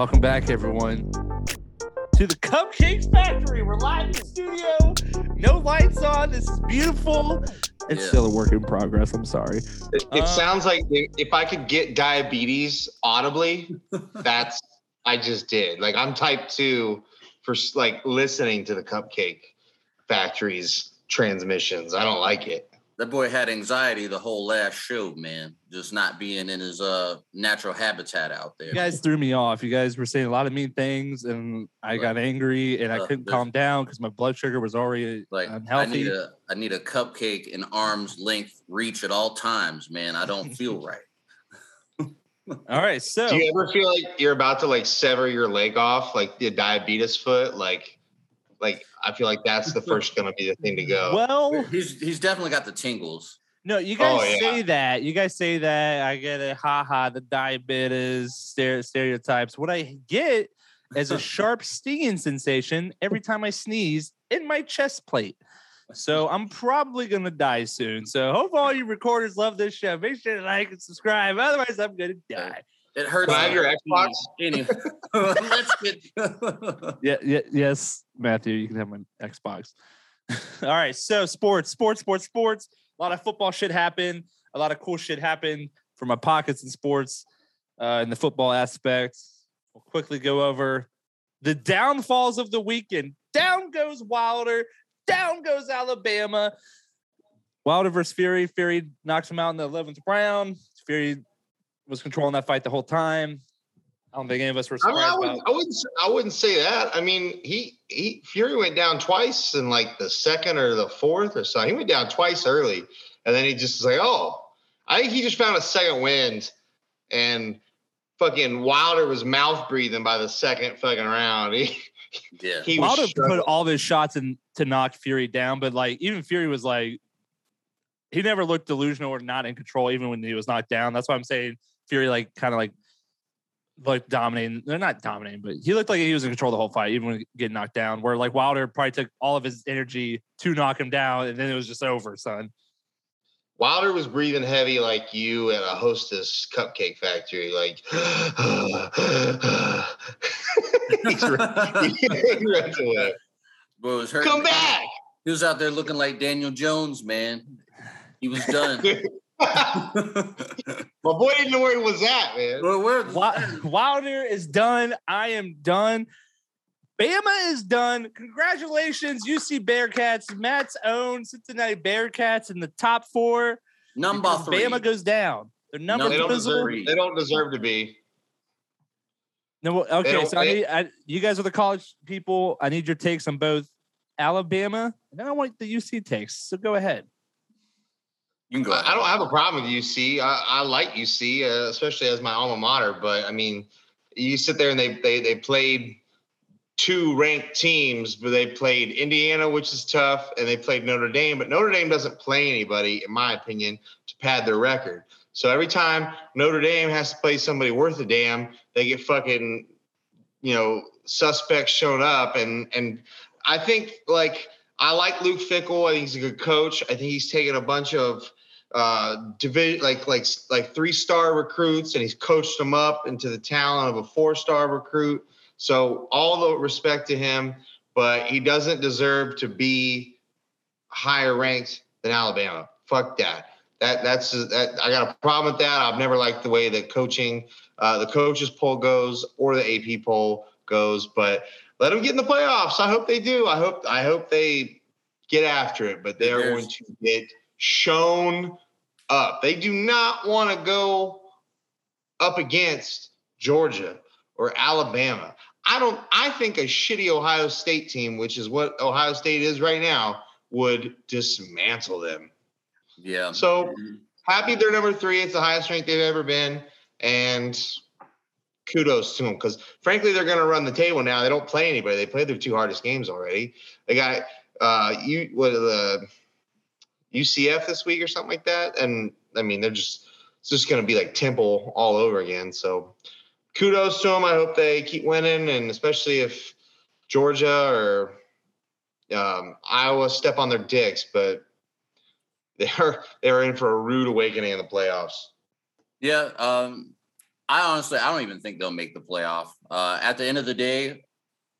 Welcome back, everyone, to the Cupcake Factory. We're live in the studio. No lights on. This is beautiful. It's Yeah. still a work in progress. I'm sorry. It, it Uh, sounds like if if I could get diabetes audibly, that's I just did. Like I'm type two for like listening to the Cupcake Factory's transmissions. I don't like it. That boy had anxiety the whole last show, man. Just not being in his uh natural habitat out there. You guys threw me off. You guys were saying a lot of mean things, and I got angry, and I Uh, couldn't there's- calm down because my blood sugar was already like I unhealthy. need a I need a cupcake in arm's length reach at all times, man. I don't feel right. All right, so Do you ever feel like you're about to like sever your leg off, like the diabetes foot? Like, like I feel like that's the first gonna be the thing to go. well, He's he's definitely got the tingles. No, you oh, guys Oh, yeah. say that. You guys say that. I get it. Ha ha. The diabetes stere- stereotypes. What I get is a sharp stinging sensation every time I sneeze in my chest plate. So I'm probably gonna die soon. So hope all you recorders love this show. Make sure to like and subscribe. Otherwise, I'm gonna die. It hurts. Can I have your Xbox? Anyway, let's get. Yeah, yeah, yes, Matthew, you can have my Xbox. All right, so sports, sports, sports, sports. A lot of football shit happened. A lot of cool shit happened for my pockets in sports, uh, in the football aspect. We'll quickly go over the downfalls of the weekend. Down goes Wilder. Down goes Alabama. Wilder versus Fury. Fury knocks him out in the 11th round. Fury was controlling that fight the whole time. I don't think any of us were I mean, I, would, about. I wouldn't. s- I wouldn't say that. I mean, he he Fury went down twice in like the second or the fourth or so. He went down twice early, and then he just was like, "Oh, I think he just found a second wind." And fucking Wilder was mouth breathing by the second fucking round. He Yeah. he was Wilder put all of his shots in to knock Fury down, but like even Fury was like he never looked delusional or not in control, even when he was knocked down. That's why I'm saying Fury like kind of like like dominating. They're not dominating, but he looked like he was in control the whole fight, even when getting knocked down. Where like Wilder probably took all of his energy to knock him down, and then it was just over, son. Wilder was breathing heavy like you at a Hostess cupcake factory, like. He's right- he runs away. Boy, was hurting. Come back. He was out there looking like Daniel Jones, man. He was done. My boy didn't know where he was at, man. Well, where- Wi- Wilder is done. I am done. Bama is done. Congratulations, UC Bearcats. Matt's own Cincinnati Bearcats in the top four. Number three. Bama goes down. They're number No, They don't three. deserve. They don't deserve to be. No, okay, so I need I, you guys are the college people. I need your takes on both Alabama and then I want the UC takes. So go ahead. You can go. I I don't have a problem with UC. I, I like UC, uh, especially as my alma mater. But I mean, you sit there and they they they played two ranked teams, but they played Indiana, which is tough, and they played Notre Dame. But Notre Dame doesn't play anybody, in my opinion, to pad their record. So every time Notre Dame has to play somebody worth a damn, they get fucking, you know, suspects shown up. And and I think like I like Luke Fickell. I think he's a good coach. I think he's taken a bunch of uh division like like like three star recruits and he's coached them up into the talent of a four star recruit. So all the respect to him but he doesn't deserve to be higher ranked than alabama. Fuck that. That that's that i got a problem with that. I've never liked the way that coaching uh the coaches poll goes or the ap poll goes but let them get in the playoffs. I hope they do. I hope i hope they get after it but they're There's- going to get shown up. They do not want to go up against Georgia or Alabama. I don't I think a shitty Ohio State team, which is what Ohio State is right now, would dismantle them. Yeah. So happy they're number three. It's the highest rank they've ever been. And kudos to them because frankly they're going to run the table now. They don't play anybody. They played their two hardest games already. They got uh you what the UCF this week or something like that. And I mean they're just it's just going to be like Temple all over again. So kudos to them. I hope they keep winning, and especially if Georgia or um, Iowa step on their dicks, but they're they're in for a rude awakening in the playoffs. Yeah, um, I honestly, I don't even think they'll make the playoff. Uh, at the end of the day,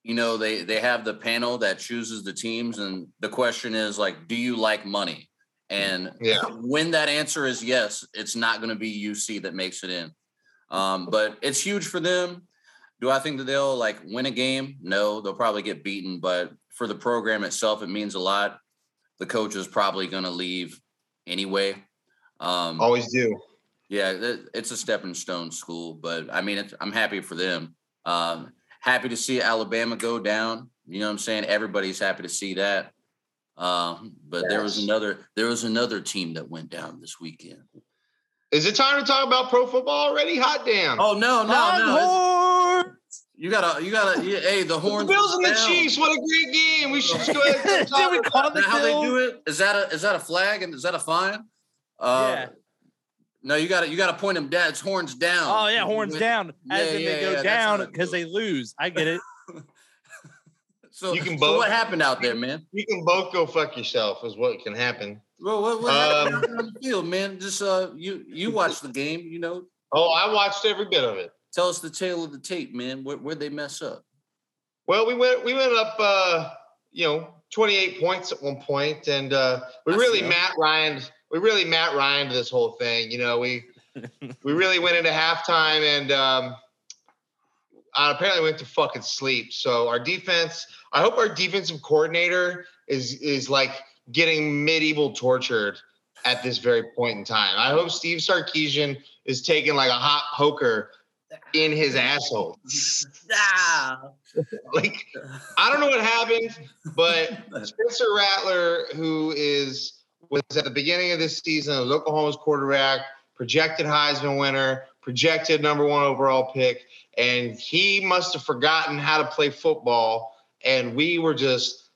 you know, they they have the panel that chooses the teams, and the question is like, do you like money? And Yeah. when that answer is yes, it's not going to be UC that makes it in. Um, but it's huge for them. Do I think that they'll like win a game? No, they'll probably get beaten. But for the program itself, it means a lot. The coach is probably going to leave anyway. Um, Always do. yeah, it- it's a stepping stone school, but I mean, it's, I'm happy for them. Um, happy to see Alabama go down. You know what I'm saying? Everybody's happy to see that. Um, but there was another there was another team that went down this weekend. Is it time to talk about pro football already? Hot damn. Oh no, no, no! Longhorns! You gotta, you gotta. Yeah, hey, the the horns. Bills and the down. Chiefs. What a great game. We should just go ahead and Did talk we about call the how they do it? Is that a is that a flag and is that a fine? Uh, Yeah. No, you gotta you gotta point them down. It's horns down. Oh yeah, horns down. As Yeah, in yeah, they go yeah, down because they lose. I get it. So, You can so both- what happened out there, man? You can both go fuck yourself, is what can happen. Well, what, what happened Um, out on the field, man? Just uh, you you watched the game, you know. Oh, I watched every bit of it. Tell us the tale of the tape, man. Where where'd they mess up? Well, we went we went up uh, you know, 28 points at one point, and uh we I really. Matt Ryan we really Matt Ryan to this whole thing. You know, we we really went into halftime and um I apparently went to fucking sleep. So our defense, I hope our defensive coordinator is is like getting medieval tortured at this very point in time. I hope Steve Sarkisian is taking like a hot poker in his asshole. Like I don't know what happened, but Spencer Rattler, who is was at the beginning of this season was Oklahoma's quarterback, projected Heisman winner, projected number one overall pick, and he must have forgotten how to play football. And we were just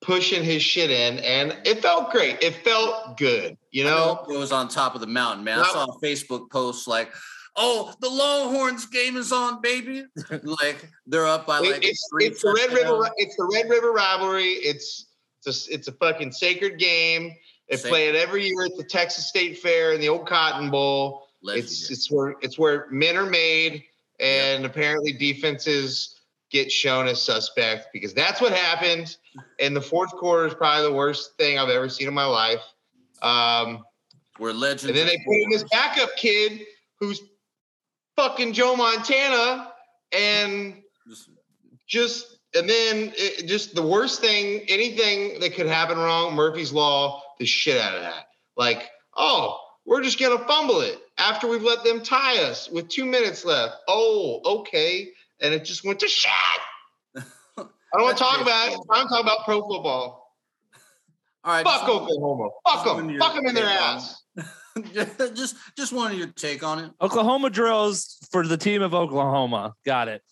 pushing his shit in, and it felt great. It felt good, you know. it was on top of the mountain, man. I saw a Facebook post like, "Oh, the Longhorns game is on, baby!" like they're up by like it's three it's the Red River it's the Red River rivalry. It's it's a, it's a fucking sacred game. They Sacred. play it every year at the Texas State Fair and the old Cotton Bowl. It's Legendary. it's where it's where men are made, and apparently defenses get shown as suspect because that's what happened. And the fourth quarter is probably the worst thing I've ever seen in my life. Um, We're legends. and then they put in this backup kid who's fucking Joe Montana, and just and then it, just the worst thing, anything that could happen wrong, Murphy's Law, the shit out of that. Like, oh, we're just gonna fumble it after we've let them tie us with two minutes left. Oh, okay. And it just went to shit. I don't want to talk about it. baseball. I'm talking about pro football. All right, Fuck Oklahoma. Fuck them. Fuck them in their take on ass. just just wanted your take on it. Oklahoma drills for the team of Oklahoma. Got it.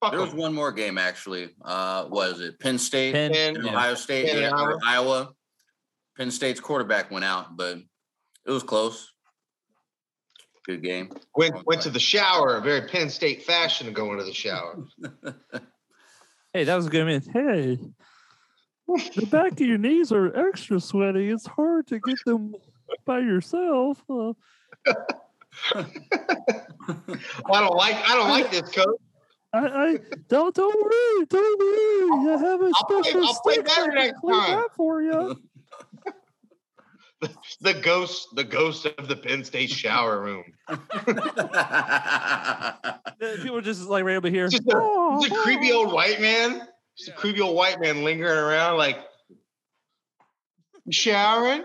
Fuck There was one more game actually. Uh, what is it? Penn State Penn- And and yeah. Ohio State, Penn and yeah, Iowa. Iowa. Penn State's quarterback went out, but it was close. Good game. went went to the shower, very Penn State fashion to go into the shower. Hey, that was a good man. Hey, the back of your knees are extra sweaty. It's hard to get them by yourself. Uh, I don't like I don't like this coach. I, I don't don't worry, don't worry. I have a I'll play- special I'll play stick better next clean time. that for you. The ghost, the ghost of the Penn State shower room. People are just like randomly here. Just a, "Oh, just a creepy oh." old white man. Just a creepy old white man lingering around like showering.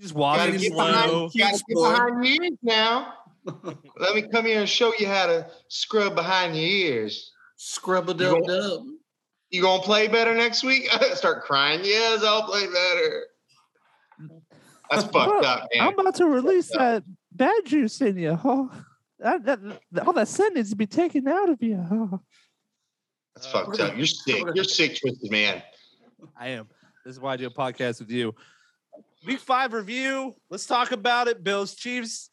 Just Gotta walking get slow. behind, gotta get behind your ears now. Let me come here and show you how to scrub behind your ears. Scrub a You dub dub. You gonna play better next week? Start crying. Yes, I'll play better. That's fucked up, man. I'm about to release that bad juice in you. Oh, that, that, that- all that sin needs to be taken out of you. Oh, That's Uh, fucked up. You're sick. You're sick, twisted man. I am. This is why I do a podcast with you. Week five review. Let's talk about it. Bills, Chiefs.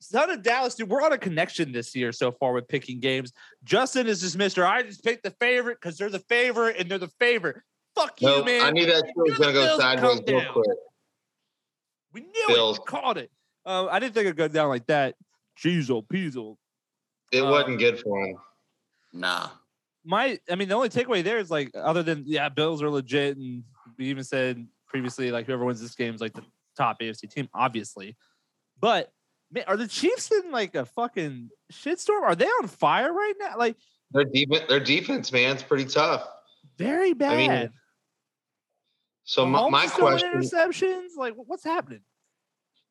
Son of Dallas, dude. We're on a connection this year so far with picking games. Justin is just Mister. I just picked the favorite because they're the favorite and they're the favorite. Fuck you, man. I knew that shit was gonna go sideways real quick. We knew Bills. it. We called it. Uh, I didn't think it'd go down like that. Cheezel, Peasel. It Uh, wasn't good for him. Nah. My, I mean, the only takeaway there is like, other than yeah, Bills are legit, and we even said previously like whoever wins this game is like the top AFC team, obviously. But man, are the Chiefs in like a fucking shitstorm? Are they on fire right now? Like Their defense, their defense, man, it's pretty tough. very bad. mean, So my, Mahomes my is question, interceptions. Like, what's happening?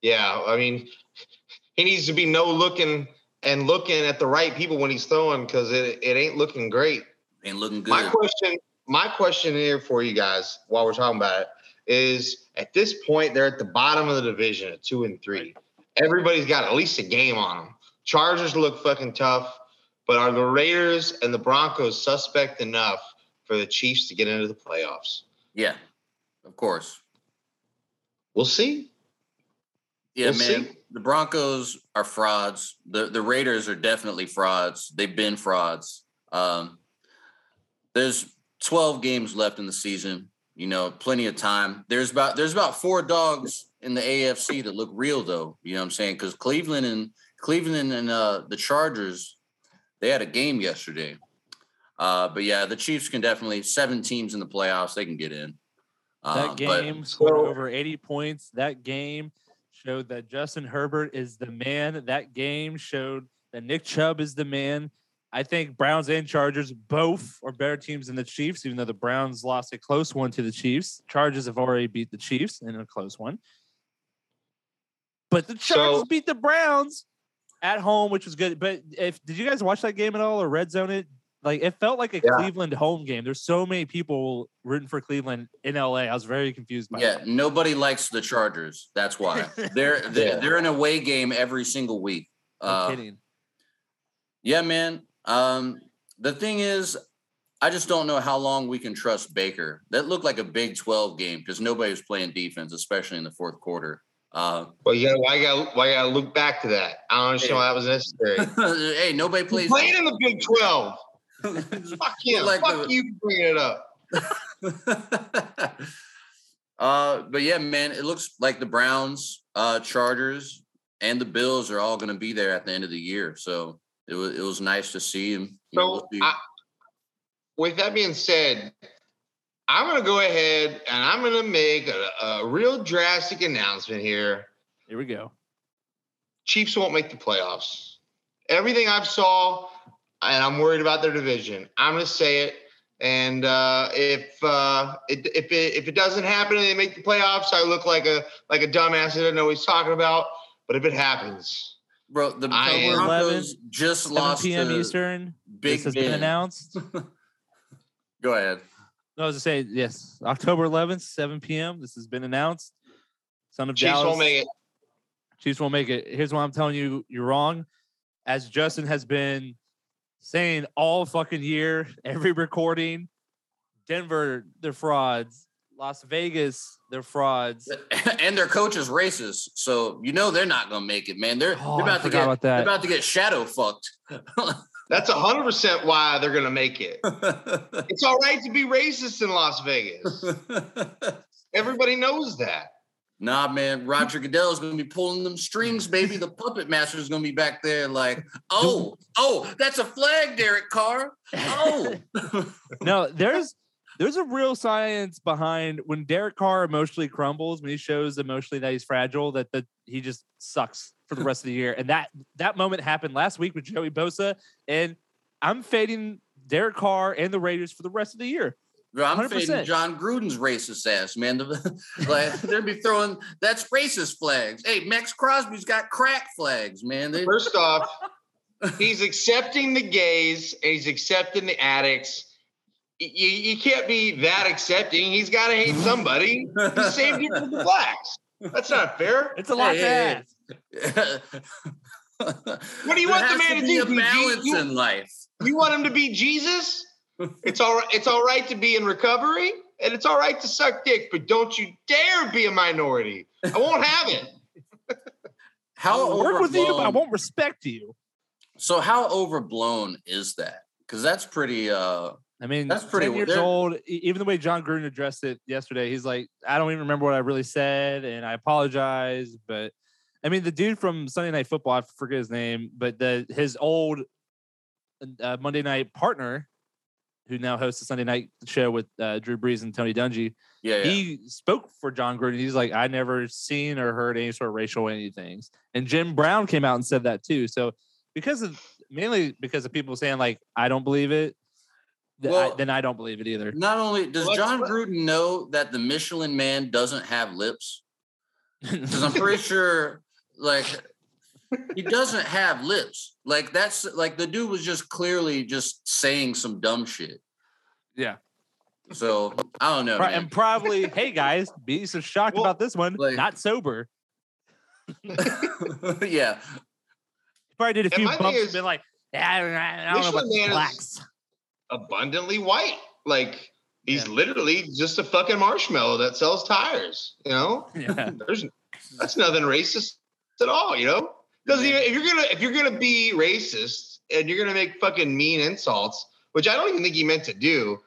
yeah, I mean, he needs to be no looking and looking at the right people when he's throwing because it, it ain't looking great. Ain't looking good. My question, my question here for you guys while we're talking about it is at this point they're at the bottom of the division at two and three. Everybody's got at least a game on them. Chargers look fucking tough, but are the Raiders and the Broncos suspect enough for the Chiefs to get into the playoffs? yeah, of course. We'll see. Yeah, We'll man. see. The Broncos are frauds. The the Raiders are definitely frauds. They've been frauds. Um, there's 12 games left in the season. You know, plenty of time. There's about there's about four dogs in the AFC that look real though. You know what I'm saying? Because Cleveland and Cleveland and uh, the Chargers, they had a game yesterday. Uh, but yeah, the Chiefs can definitely seven teams in the playoffs. They can get in. That Um, game scored So- over 80 points. That game showed that Justin Herbert is the man. That game showed that Nick Chubb is the man. I think Browns and Chargers both are better teams than the Chiefs, even though the Browns lost a close one to the Chiefs. Chargers have already beat the Chiefs in a close one. But the Chargers So- beat the Browns at home, which was good. But if did you guys watch that game at all or red zone it? Like it felt like a Yeah. Cleveland home game. There's so many people rooting for Cleveland in LA. I was very confused by Yeah, that. nobody likes the Chargers. That's why they're they're, Yeah. they're an away game every single week. No Uh, kidding. yeah, man. Um, the thing is, I just don't know how long we can trust Baker. That looked like a Big Twelve game because nobody was playing defense, especially in the fourth quarter. Uh, Well, yeah, why you got why you got to look back to that? I don't understand why that was necessary. hey, nobody He plays. played in the Big Twelve. Fuck him. Like Fuck the- you for bringing it up. uh, but yeah, man, it looks like the Browns, uh, Chargers, and the Bills are all going to be there at the end of the year. So it was it was nice to see him. You know, So, we'll. I, with that being said, I'm going to go ahead and I'm going to make a, a real drastic announcement here. Here we go. Chiefs won't make the playoffs. Everything I've saw, and I'm worried about their division. I'm going to say it. And uh, if uh, it, if it if it doesn't happen and they make the playoffs, I look like a like a dumbass that doesn't know what he's talking about. But if it happens, Bro, the I am- Broncos just 7 lost p.m. to Eastern. Big this has Ben. been announced. Go ahead. No, I was to say yes, October 11th, 7 p.m. This has been announced. Son of Chiefs Dallas. won't make it. Chiefs won't make it. Here's why I'm telling you you're wrong. As Justin has been saying all fucking year, every recording, Denver, they're frauds. Las Vegas, they're frauds. and their coach is racist, so you know they're not gonna make it, man. They're, Oh, they're about to get about they're about to get shadow fucked. That's hundred percent why they're gonna make it. It's all right to be racist in Las Vegas. Everybody knows that. Nah, man. Roger Goodell is gonna be pulling them strings, baby. The puppet master is gonna be back there, like, oh, oh, that's a flag, Derek Carr. Oh, no, there's there's a real science behind when Derek Carr emotionally crumbles, when he shows emotionally that he's fragile, that that he just sucks for the rest of the year. And that that moment happened last week with Joey Bosa. And I'm fading Derek Carr and the Raiders for the rest of the year. Bro, I'm 100%. fading Jon Gruden's racist ass, man. The- like they'd be throwing that's racist flags. Hey, Maxx Crosby's got crack flags, man. They, First off, he's accepting the gays and he's accepting the addicts. You, you can't be that accepting. He's got to hate somebody. He saved you from the blacks. That's not fair. It's a lot Hey, to hey, ask. What do you There want the man to be do? A Be- balance you- in life. You want him to be Jesus? It's all right. It's all right to be in recovery, and it's all right to suck dick, but don't you dare be a minority. I won't have it. How I'll work with you, but I won't respect you. So how overblown is that? Because that's pretty. uh I mean, That's pretty- 10 years they're- old. Even the way Jon Gruden addressed it yesterday, he's like, I don't even remember what I really said, and I apologize. But I mean, the dude from Sunday Night Football, I forget his name, but the his old uh, Monday night partner, who now hosts the Sunday night show with uh, Drew Brees and Tony Dungy, Yeah, yeah. he spoke for Jon Gruden. He's like, I never seen or heard any sort of racial anything. And Jim Brown came out and said that too. So because of mainly because of people saying like, I don't believe it, th- I- then I don't believe it either. Not only does Let's- John let- Gruden know that the Michelin Man doesn't have lips, because I'm pretty sure, like, he doesn't have lips. Like that's like the dude was just clearly just saying some dumb shit. yeah. So I don't know. Pro- and probably, hey guys, be so shocked Well, about this one. like- not sober. yeah, Probably did a few my thing bumps and been like, yeah, I, I don't know about the Man is- blacks. abundantly white. Like he's Yeah. literally just a fucking marshmallow that sells tires. You know, Yeah. there's that's nothing racist at all. You know, because Yeah. if you're gonna if you're gonna be racist and you're gonna make fucking mean insults, which I don't even think he meant to do,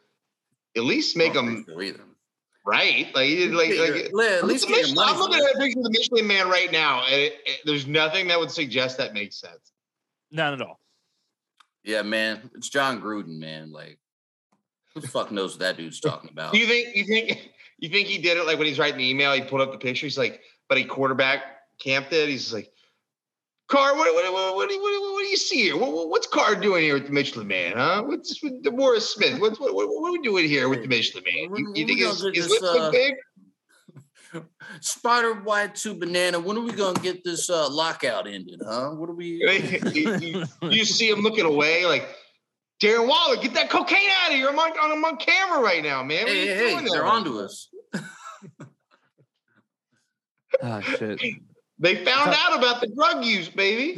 at least make I don't them so right. Like, he did, like, Get like le- at least at the your Michelin- money. I'm looking at it. a picture of the Michelin Man right now, and it, it- there's nothing that would suggest that makes sense. None at all. Yeah, man, it's Jon Gruden, man. Like, who the fuck knows what that dude's talking about? Do you think you think you think he did it like when he's writing the email, he pulled up the picture, he's like, but he quarterback camped it. He's like, Carr, what what what, what, do you- what, what do you see here? What, what- what's Carr doing here with the Michelin Man, huh? What's with the Morris Smith? What's what, what, what are we doing here with the Michelin Man? You, When- you think we his, his this, lips uh, look big? Spider white two Banana. When are we gonna get this uh, lockout ended, huh? What are we? you, you- you see him looking away like Darren Waller, get that cocaine out of here. I'm on, I'm on camera right now, man. What are Hey, you hey, hey, doing they're there? onto us. Oh shit. They found out about the drug use, baby.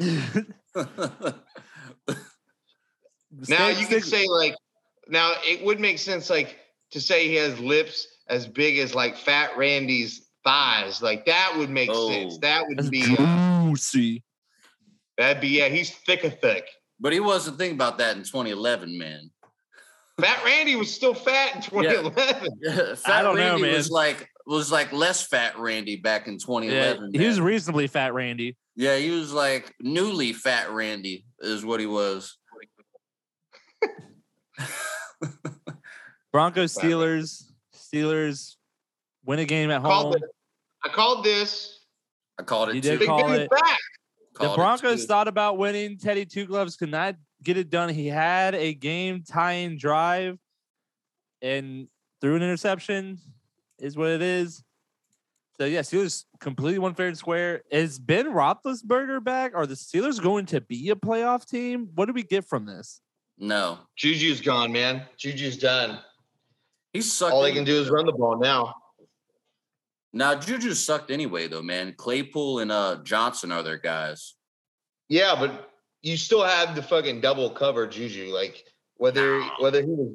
Now you can say like, now it would make sense like to say he has lips as big as like Fat Randy's thighs. Like that would make sense. Oh. That would That's be uh, that'd be yeah. He's thick a thick. but he wasn't thinking about that in 2011, man. Fat Randy was still fat in 2011. fat don't know, Randy man. was like was like less fat Randy back in Yeah, 2011. he was reasonably fat, Randy. yeah, he was like newly fat Randy is what he was. Broncos, Steelers, Steelers win a game at home. it. I called this. I called it You too. did call it. back. The Called it Broncos thought about winning. Teddy Two Gloves could not get it done. He had a game tying drive and threw an interception, is what it is. So yeah, Steelers completely won fair and square. Is Ben Roethlisberger back? Are the Steelers going to be a playoff team? What do we get from this? No, Juju's gone, man. Juju's done. he sucked. All they can do is run the ball now. Now Juju sucked anyway, though, man. Claypool and uh Johnson are their guys. Yeah, but you still have the fucking double cover Juju. Like whether No. whether he was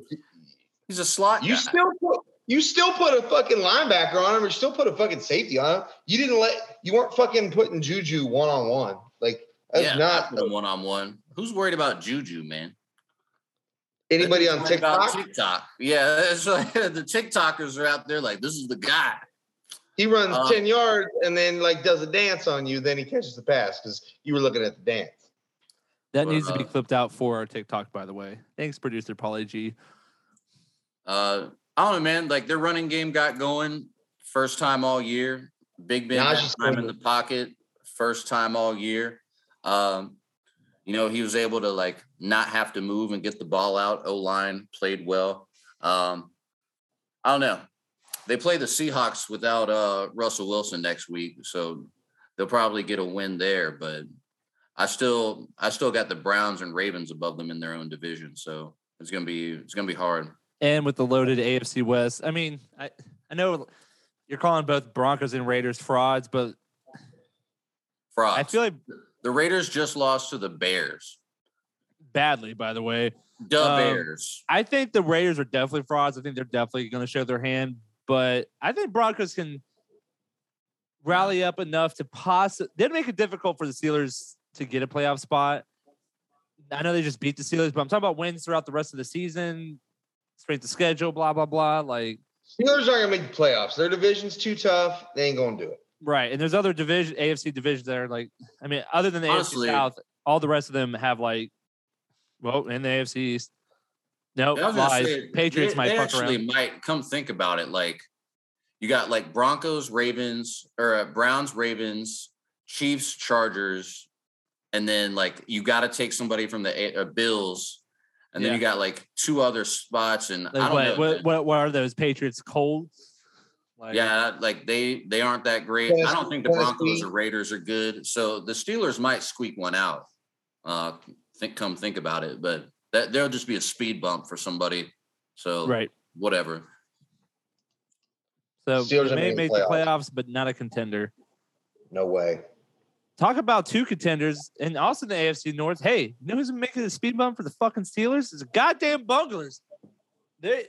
He's a slot You guy. still put you still put a fucking linebacker on him, or still put a fucking safety on him. You didn't let you weren't fucking putting Juju one on one. Like that's yeah, not one on one. Who's worried about Juju, man? anybody on TikTok. TikTok. Yeah, that's like, the TikTokers are out there like, this is the guy. He runs Uh, ten yards and then like does a dance on you. Then he catches the pass because you were looking at the dance. That Well, needs to be uh, clipped out for our TikTok, by the way. Thanks, producer Paulie G. Uh, I don't know, man. Like their running game got going first time all year. Big Ben Najee's time in the pocket first time all year. Um, you know, he was able to like not have to move and get the ball out. O line played well. Um, I don't know. They play the Seahawks without uh, Russell Wilson next week, so they'll probably get a win there. But I still, I still got the Browns and Ravens above them in their own division, so it's gonna be, it's gonna be hard. And with the loaded AFC West. I mean, I I know you're calling both Broncos and Raiders frauds, but Frauds. I feel like the Raiders just lost to the Bears. badly. By the way, The Um, Bears. I think the Raiders are definitely frauds. I think they're definitely going to show their hand, but I think Broncos can rally up enough to possibly. They'd make it difficult for the Steelers to get a playoff spot. I know they just beat the Steelers, but I'm talking about wins throughout the rest of the season, strength of schedule, blah blah blah. Like Steelers aren't gonna make the playoffs. Their division's too tough. They ain't gonna do it. Right, and there's other division AFC divisions that are like, I mean, other than the Honestly- AFC South, all the rest of them have like, well, in the AFC East. Nope, I was gonna lies. say, Patriots they, might they fuck actually around. might come think about it. Like you got like Broncos, Ravens, or uh, Browns, Ravens, Chiefs, Chargers, and then like you got to take somebody from the uh, Bills, and then Yeah. you got like two other spots, and I don't what, know. what, what, what are those Patriots? Colts. Like, yeah, like they they aren't that great. I don't think the Broncos or Raiders are good. So the Steelers might squeak one out. Uh, think come think about it, but that there'll just be a speed bump for somebody. So right. whatever. So Steelers they may make the playoffs. playoffs, but not a contender. No way. Talk about two contenders, and also the AFC North. Hey, you know who's making the speed bump for the fucking Steelers? It's the goddamn Bunglers. They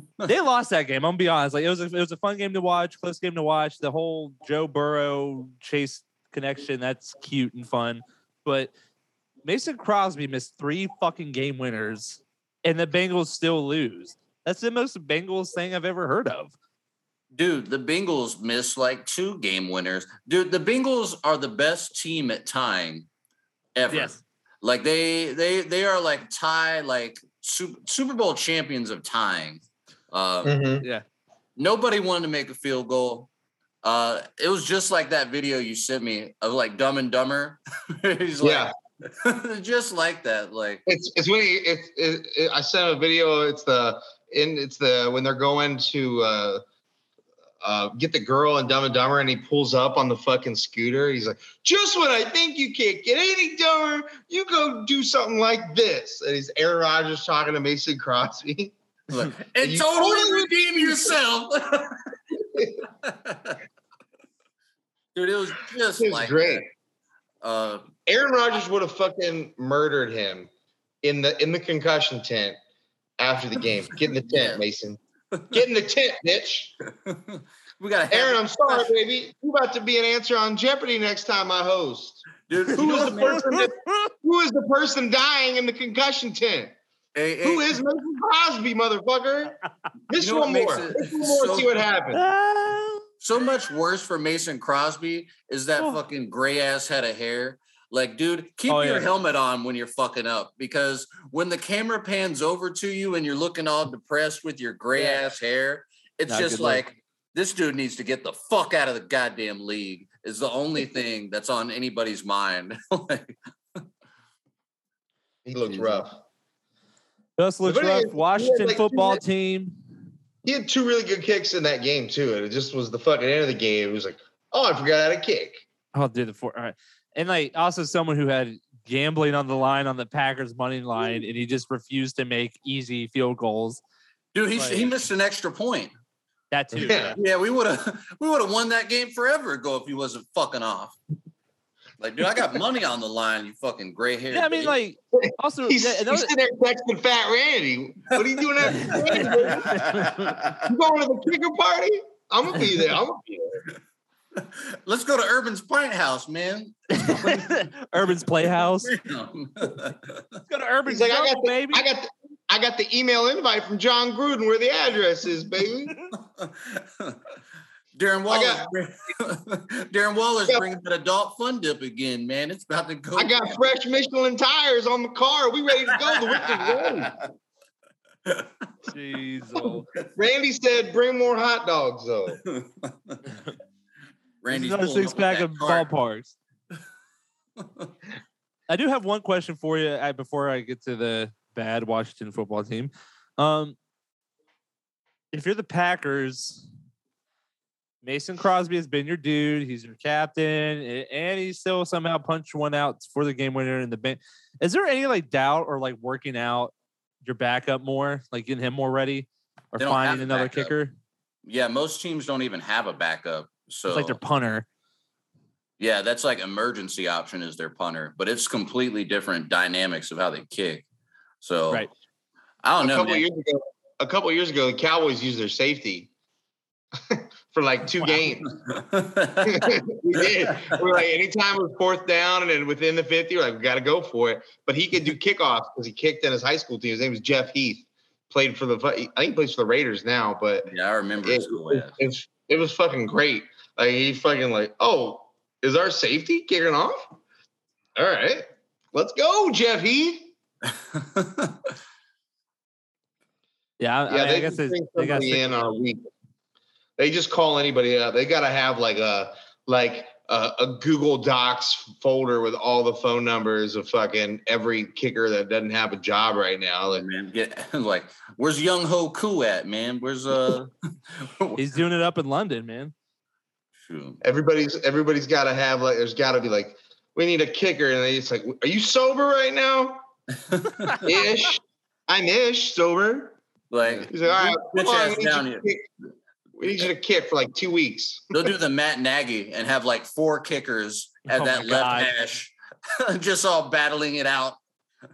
they lost that game. I'm gonna be honest. Like it was a, it was a fun game to watch, close game to watch. The whole Joe Burrow Chase connection that's cute and fun, but Mason Crosby missed three fucking game winners, and the Bengals still lose. That's the most Bengals thing I've ever heard of. Dude, the Bengals missed like two game winners. Dude, the Bengals are the best team at tying ever. Yes. Like they they they are like tie like Super, Super Bowl champions of tying. Uh, Mhm. Yeah. nobody wanted to make a field goal. Uh, it was just like that video you sent me of like Dumb and Dumber. He's Yeah. like, just like that. Like, It's it's when he it's it, it, I sent a video. It's the in it's the when they're going to uh, uh, get the girl in Dumb and Dumber, and he pulls up on the fucking scooter. He's like, "Just when I think you can't get any dumber, you go do something like this." And he's Aaron Rodgers talking to Mason Crosby. like and totally- redeem yourself. Dude, it was just It was like great. Uh, Aaron Rodgers would have fucking murdered him in the in the concussion tent after the game. Get in the tent, Yeah. Mason. Get in the tent, bitch. we got Aaron, I'm sorry, baby. You about to be an answer on Jeopardy next time I host. dude. Who is the person that, who is the person dying in the concussion tent? Hey, hey, Who is Mason Crosby, motherfucker? Miss You know one more. it Miss one more. so- see what happens. So much worse for Mason Crosby is that Oh. fucking gray ass head of hair. Like, dude, keep Oh, your yeah. helmet on when you're fucking up because when the camera pans over to you and you're looking all depressed with your gray Yeah. ass hair, it's Not just good look. like this dude needs to get the fuck out of the goddamn league. Is the only thing that's on anybody's mind. Like, He looks rough. Just looks funny rough. is, had, Washington like, football hit- team. He had two really good kicks in that game too, and it just was the fucking end of the game. It was like, oh, I forgot how to kick. Oh, I'll do the four. All right. And like also someone who had gambling on the line on the Packers money line, mm. and he just refused to make easy field goals. dude, he, Like- he missed an extra point. That too. Yeah. Yeah, we would have we would have won that game forever ago if he wasn't fucking off. Like, dude, I got money on the line. You fucking gray hair. Yeah, I mean, like also He's, yeah, he's another- sitting there texting Fat Randy. What are you doing after the? You going to the kicker party? I'm gonna be there. I'm gonna be there. Let's go to Urban's Pint House, man. Urban's Playhouse. Let's go to Urban's He's like, I got the, baby. I got the, I got the email invite from Jon Gruden where the address is, baby. Darren I Wallace, got- Darren Waller's Yeah. bringing that adult fun dip again, man. It's about to go. I got fresh Michelin tires on the car. We ready to go. The week is ready. Jeez. Randy said, "Bring more hot dogs, though." Randy's another six pack of cart. ballparks. I do have one question for you I, before I get to the bad Washington football team. Um, if you're the Packers, Mason Crosby has been your dude. He's your captain, and he still somehow punched one out for the game winner in the bench. Is there any like doubt or like working out your backup more, like getting him more ready, or They don't have finding another backup. kicker? Yeah, most teams don't even have a backup. So It's like their punter. yeah, that's like emergency option is their punter, but it's completely different dynamics of how they kick. So Right. I don't a know, couple years ago, a couple years ago, the Cowboys used their safety for like two Wow. games. we did. We're like, anytime it was fourth down and then within the 50, we're like, we got to go for it. But he could do kickoffs because he kicked in his high school team. His name was Jeff Heath. Played for the, I think he plays for the Raiders now, but yeah, I remember it, his school it, it was, it was fucking great. Like he fucking like, oh, is our safety kicking off? All right, let's go, Jeff Heath. Yeah, I, Yeah, I, they I guess just they, bring they got somebody in on a week. They just call anybody up. They gotta have like a like a, a Google Docs folder with all the phone numbers of fucking every kicker that doesn't have a job right now. Like, man, get like, where's Younghoe Koo at, man? Where's uh? He's doing it up in London, man. Shoot. everybody's everybody's got to have like there's got to be like we need a kicker and they just like are you sober right now ish i'm ish sober like, he's like all right come on, we, need down you to here. kick. we need you to kick for like two weeks they'll do the Matt Nagy and have like four kickers at Oh that left God. hash, just all battling it out.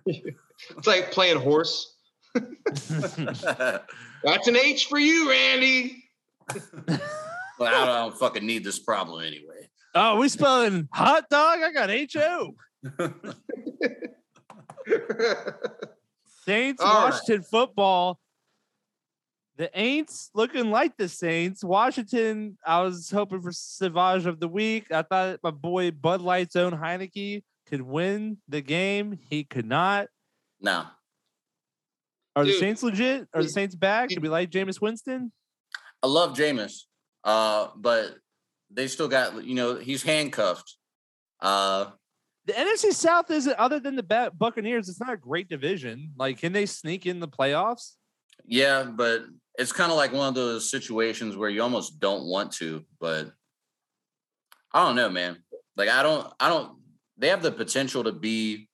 it's like playing horse that's an h for you randy I don't, I don't fucking need this problem anyway. oh, we spelling hot dog. I got H O. Saints, All right. Washington football. The Aints looking like the Saints. Washington, I was hoping for Savage of the week. I thought my boy Bud Light's own Heinicke could win the game. He could not. No, Are the Saints legit? Are the Saints back? Could we like Jameis Winston? I love Jameis, uh, but they still got you know he's handcuffed. Uh, The NFC South isn't, other than the Buccaneers, it's not a great division. Like, can they sneak in the playoffs? yeah, but it's kind of like one of those situations where you almost don't want to, but I don't know, man. Like I don't, I don't. They have the potential to be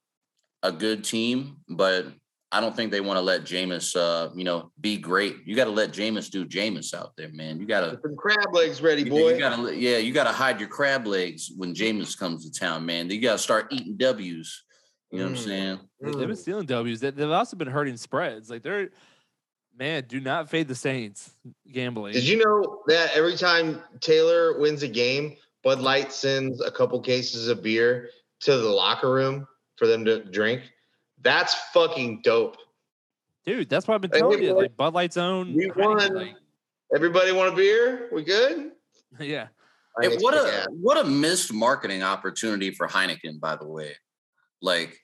a good team, but I don't think they want to let Jameis, uh, you know, be great. You got to let Jameis do Jameis out there, man. You got to Some crab legs ready You, boy you gotta, yeah, you gotta hide your crab legs when Jameis comes to town, man. You gotta start eating W's. You know what I'm Mm. saying? They- They've been stealing W's. They've also been hurting spreads. Like, they're, man, do not fade the Saints gambling. Did you know that every time Taylor wins a game, Bud Light sends a couple cases of beer to the locker room for them to drink? That's fucking dope. Dude, that's what I've been telling we you. Like, Bud Light's own. We won. like, Everybody want a beer? We good? yeah. Hey, what a ass. what a missed marketing opportunity for Heineken, by the way. Like,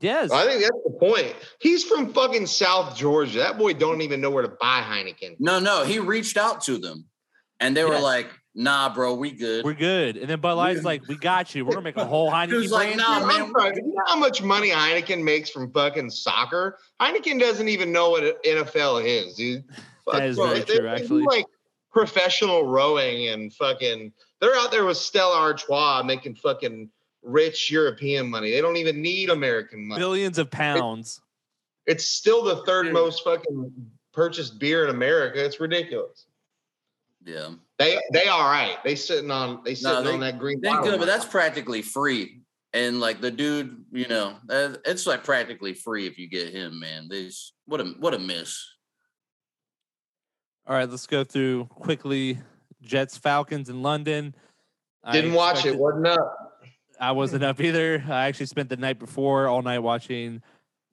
Yes. I think that's the point. He's from fucking South Georgia. That boy don't even know where to buy Heineken. no, no, he reached out to them, and they were Yes. like, "Nah, bro, we good." We're good. And then Bud Light's like, we got you. We're going to make a whole Heineken was like, brand. nah, man, I'm sorry, you know how much money Heineken makes from fucking soccer? Heineken doesn't even know what NFL is, dude. Fuck, That is bro, very they- true, they do, actually. like professional rowing and fucking, they're out there with Stella Artois making fucking rich European money. They don't even need American money. Billions of pounds. It's still the third most fucking purchased beer in America. It's ridiculous. Yeah, They they all right. They sitting on they sitting they- on that green. they bottle good, but that's practically free. And like the dude, you know, uh, it's like practically free if you get him, man. This what a what a miss. All right, let's go through quickly Jets, Falcons in London. I didn't watch it. Wasn't up. I wasn't up either. I actually spent the night before all night watching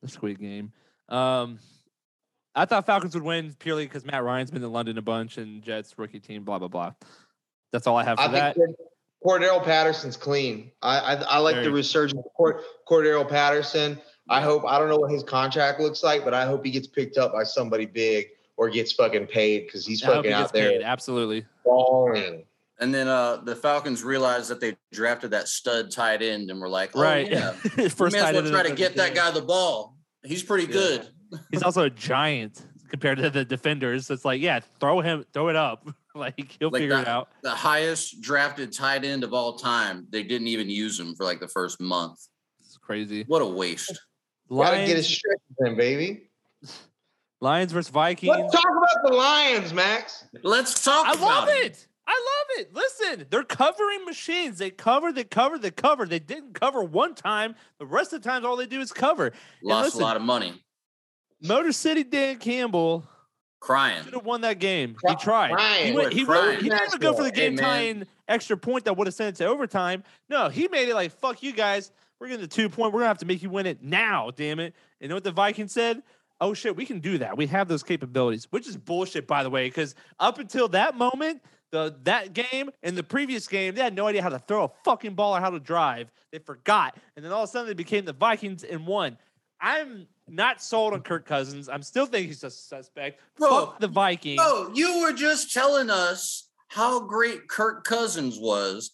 the Squid Game. Um, I thought Falcons would win purely because Matt Ryan's been in London a bunch and Jets rookie team, blah blah blah. That's all I have for I that. think Cord- Cordero Patterson's clean. I I, I like Very. the resurgence of Cord- Cordero Patterson. I hope I don't know what his contract looks like, but I hope he gets picked up by somebody big or gets fucking paid because he's I hope fucking he out gets there paid. Absolutely. balling. And then uh the Falcons realized that they drafted that stud tight end and were like, oh, right. yeah, we First may as tight well end of try to get that guy the ball. He's pretty Yeah. good. He's also a giant compared to the defenders. It's like, yeah, throw him, throw it up. like he'll Like figure it out. The highest drafted tight end of all time. They didn't even use him for like the first month. It's crazy. What a waste. Gotta get his Lions, stretches in, baby. Lions versus Vikings. Let's talk about the Lions, Max. Let's talk I about love him. it. I love it. Listen, they're covering machines. They cover, they cover, they cover. They didn't cover one time. The rest of the times, all they do is cover. Lost listen- a lot of money. Motor City Dan Campbell Crying. should have won that game. He Cry- tried. He, went, he, Crying. went, he didn't even go for the game man. tying extra point that would have sent it to overtime. No, he made it like, fuck you guys. We're getting the two point. We're going to have to make you win it now, damn it. And you know what the Vikings said? Oh, shit, we can do that. We have those capabilities, which is bullshit, by the way, because up until that moment, the that game and the previous game, they had no idea how to throw a fucking ball or how to drive. They forgot, and then all of a sudden they became the Vikings and won. I'm not sold on Kirk Cousins. I'm still thinking he's a suspect. Bro, Fuck the Vikings. Oh, you were just telling us how great Kirk Cousins was.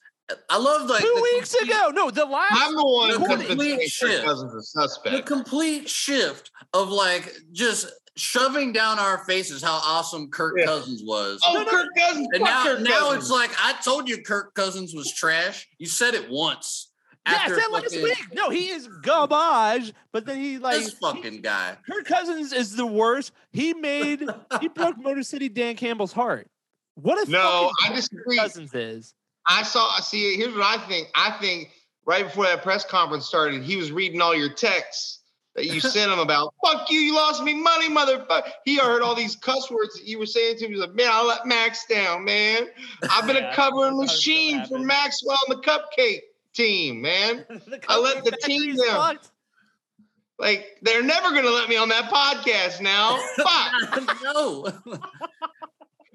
I love like Two the weeks complete- ago. No, the last. I'm the one The complete saying Kirk. Cousins is a the complete shift of like just shoving down our faces how awesome Kirk Yeah. Cousins was. Oh, No, no, Kirk Cousins. and now, Kirk now Cousins. it's like I told you Kirk Cousins was trash. You said it once. Yeah, I After said last fucking- week. No, he is garbage. But then he like this fucking guy. Kirk Cousins is the worst. He made he broke Motor City Dan Campbell's heart. What if No, I disagree. Cousins is? I saw. See, here's what I think. I think right before that press conference started, he was reading all your texts that you sent him about. Fuck you! You lost me money, motherfucker. He heard all these cuss words that you were saying to him. He was like, "Man, I let Max down, man. I've been Yeah, a covering machine for happened. Maxwell and the Cupcake team, man. I let the team Factory's down. Like they're never gonna let me on that podcast now. Fuck." no.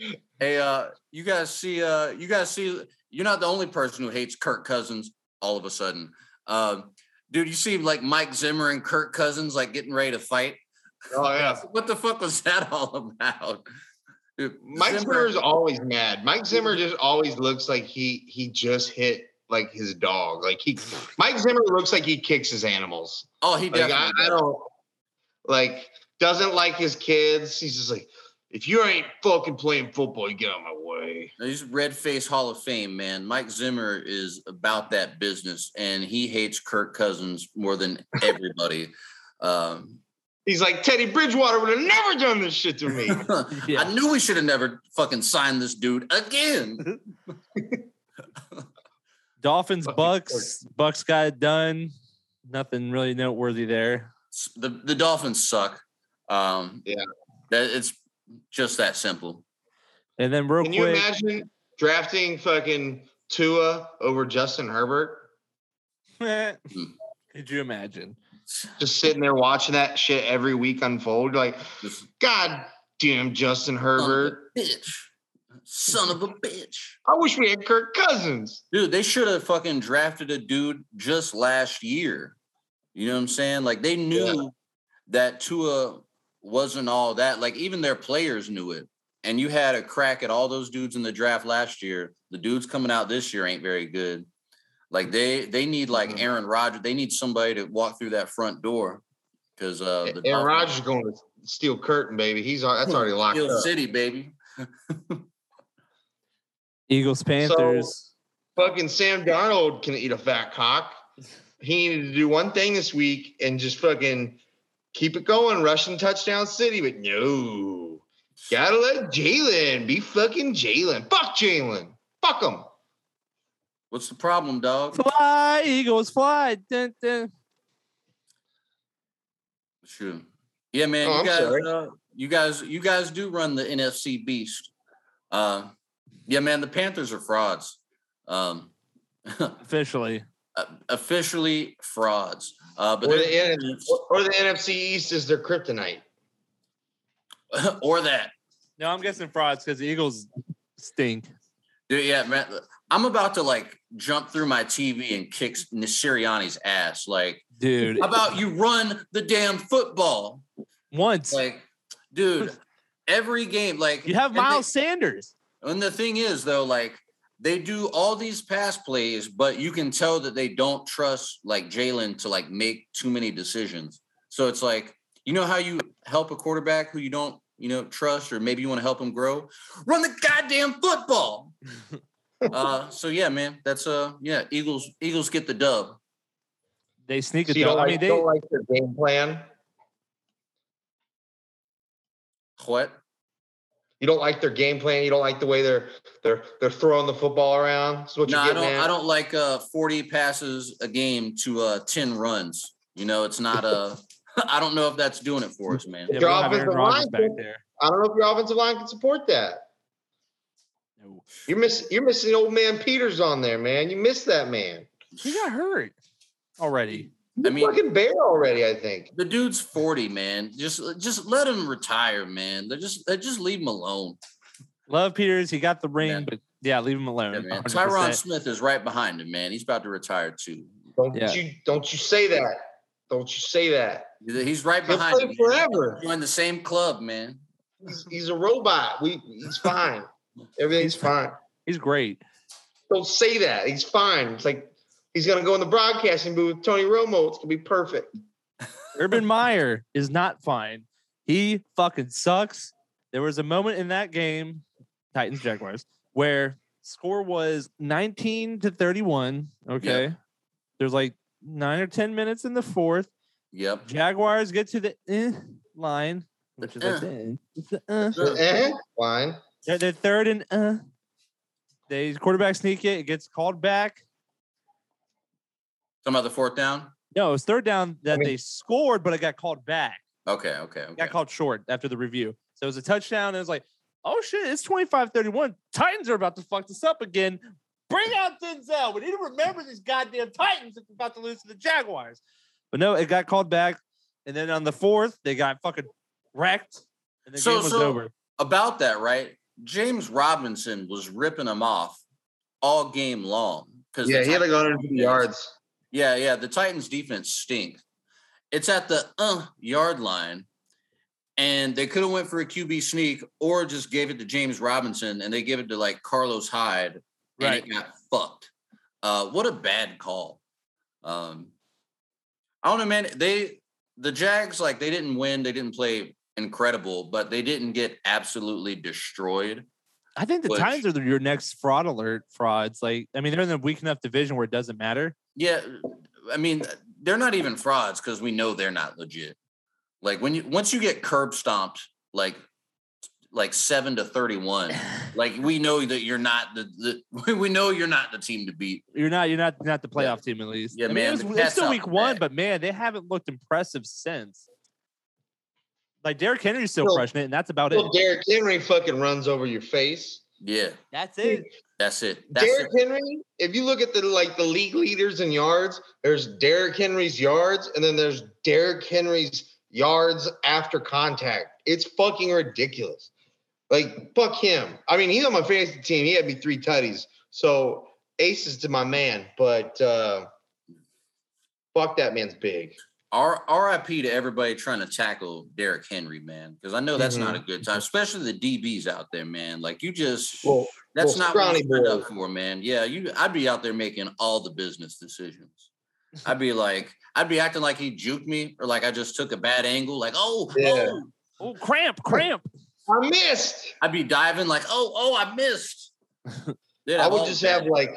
hey, uh, you guys see, uh, you guys see, you're not the only person who hates Kirk Cousins all of a sudden. Um, dude, you see like Mike Zimmer and Kirk Cousins like getting ready to fight. Oh yeah. What the fuck was that all about? Dude, Mike Zimmer is always mad. Mike Zimmer just always looks like he he just hit like his dog. Like he Mike Zimmer looks like he kicks his animals. oh, he Like definitely. I, I does. don't like doesn't like his kids. He's just like, if you ain't fucking playing football, you get out of my way. He's red face Hall of Fame, man. Mike Zimmer is about that business, and he hates Kirk Cousins more than everybody. um, He's like Teddy Bridgewater would have never done this shit to me. Yeah. I knew we should have never fucking signed this dude again. Dolphins, Bucks. Bucks got it done. Nothing really noteworthy there. the the Dolphins suck. Um, Yeah. that it's just that simple. And then real Can you imagine drafting fucking Tua over Justin Herbert? could you imagine? Just sitting there watching that shit every week unfold. Like, God damn Justin son of Herbert. bitch, son of a bitch, I wish we had Kirk Cousins. dude. They should have fucking drafted a dude just last year. You know what I'm saying? Like they knew that Tua wasn't all that. Like even their players knew it. And you had a crack at all those dudes in the draft last year. The dudes coming out this year ain't very good. Like they they need like Mhm. Aaron Rodgers. They need somebody to walk through that front door because uh, the Aaron Dolphins- Rodgers is going to steal curtain, baby. He's that's already locked Steel up. City, baby. Eagles, Panthers. Fucking Sam Darnold can eat a fat cock. He needed to do one thing this week and just fucking keep it going, rushing touchdown city. But no, gotta let Jalen be fucking Jalen. Fuck Jalen. Fuck him. What's the problem, dog? fly, Eagles, fly. Dun, dun. Sure. Yeah, man. Oh, you guys, uh, you guys, you guys do run the NFC beast. Uh, yeah, man. The Panthers are frauds. Um, Officially. uh, officially frauds. Uh, but Or the, N- defense- or the NFC East is their kryptonite. or that. No, I'm guessing frauds because the Eagles stink. Dude, yeah, man. I'm about to like jump through my TV and kick Sirianni's ass. Like, Dude, how about you run the damn football? once Like, dude, every game, like you have and they- Miles Sanders. And the thing is, though, like they do all these pass plays, but you can tell that they don't trust like Jalen to like make too many decisions. So it's like, you know how you help a quarterback who you don't, you know, trust, or maybe you want to help him grow? Run the goddamn football. uh, so yeah, man, that's uh, yeah, Eagles, Eagles get the dub. They sneak So it. you don't I mean, they don't like their game plan. What? You don't like their game plan. You don't like the way they're they're they're throwing the football around. That's what No, you're I don't. at. I don't like uh 40 passes a game to uh 10 runs. You know, it's not a. I don't know if that's doing it for us, man. yeah, Your we don't have Aaron offensive line back there. I don't know if your offensive line can support that. No. You're missing you're missing old man Peters on there, man. You missed that man. He got hurt already. I mean, Fucking bear already, I think. The dude's 40, man. Just just let him retire, man. They just they just leave him alone. Love Peters. He got the ring, Yeah. but Yeah, leave him Yeah, alone. man. Tyron Smith is right behind him, man. He's about to retire too. Don't Yeah. you don't you say that. Don't you say that. He's right He'll behind play him. forever. Join the same club, man. He's, he's a robot. We he's fine. Everything's fine. He's great. Don't say that. He's fine. It's like he's gonna go in the broadcasting booth with Tony Romo. It's gonna be perfect. Urban Meyer is not fine. He fucking sucks. There was a moment in that game, Titans Jaguars, where score was 19 to 31. Okay. There's like nine or 10 minutes in the fourth. Yep. Jaguars get to the eh line, which is like Uh. the, eh. It's the, uh. Uh, Eh, fine. They're, they're third and uh. They quarterback sneak it. It gets called back. Talking about the fourth down. No, it was third down that mean- they scored, but it got called back. Okay. Okay. Okay. got called short after the review. So it was a touchdown. And it was like, oh shit, it's 25 31. Titans are about to fuck this up again. Bring out Denzel. We need to remember these goddamn Titans if we're about to lose to the Jaguars. But no, it got called back. And then on the fourth, they got fucking wrecked. And the So- game was so- over. About that, right? James Robinson was ripping them off all game long because Yeah, he had like 150 yards. Yeah, yeah. The Titans defense stink. It's at the uh yard line, and they could have went for a QB sneak or just gave it to James Robinson, and they give it to like Carlos Hyde, and it got fucked. Uh, what a bad call. Um, I don't know, man. They the Jags like they didn't win, they didn't play incredible, but they didn't get absolutely destroyed. I think the Which- Titans are the, your next fraud alert frauds. Like, I mean, they're in a weak enough division where it doesn't matter. Yeah, I mean, they're not even frauds because we know they're not legit. Like when you once you get curb stomped, like like seven to thirty one, like we know that you're not the, the we know you're not the team to beat. You're not. You're not. Not the Yeah. playoff team at least. Yeah, I mean, man, It was, the it's still week one, bag. but man, they haven't looked impressive since. Like Derrick Henry's still Well- crushing it, and that's about it. Well, Derrick Henry fucking runs over your face. Yeah, That's it. That's it. That's Derrick it. Henry, if you look at the like the league leaders in yards, there's Derrick Henry's yards, and then there's Derrick Henry's yards after contact. It's fucking ridiculous. Like fuck him. I mean, he's on my fantasy team. He had me three tutties. So aces to my man, but uh fuck that man's big. R- RIP to everybody trying to tackle Derrick Henry, man, because I know that's not mm-hmm. a good time, mm-hmm. especially the DBs out there, man. Like you just Well, That's well, not what you scrawny signed boy. up for, man. Yeah, you. I'd be out there making all the business decisions. I'd be like, I'd be acting like he juked me, or like I just took a bad angle. Like, oh, Yeah. oh. Oh, cramp, cramp. I missed. I'd be diving like, oh, oh, I missed. They'd I would just bad- have like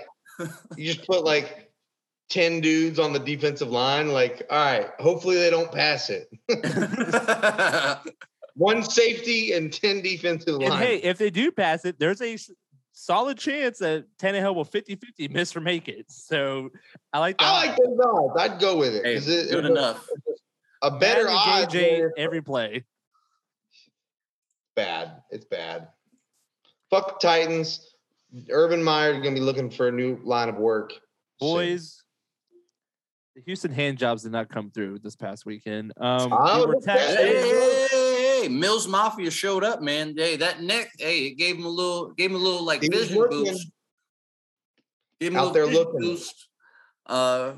you just put like 10 dudes on the defensive line. Like, all right, hopefully they don't pass it. One safety and 10 defensive And line. hey, if they do pass it, there's a solid chance that Tannehill will 50-50 miss or make it. So I like that. I like those odds. I'd go with it. hey, 'cause it- good it- enough. A better Bad odds. engage every play. bad. It's bad. Fuck Titans. Urban Meyer is gonna be looking for a new line of work. soon. Boys, the Houston hand jobs did not come through this past weekend. Um, Oh, we were look Hey, hey, hey, hey, Mills Mafia showed up, man. Hey, that neck, hey, it gave him a little, gave him a little like He vision boost. Gave him a Out little there looking. boost. Uh,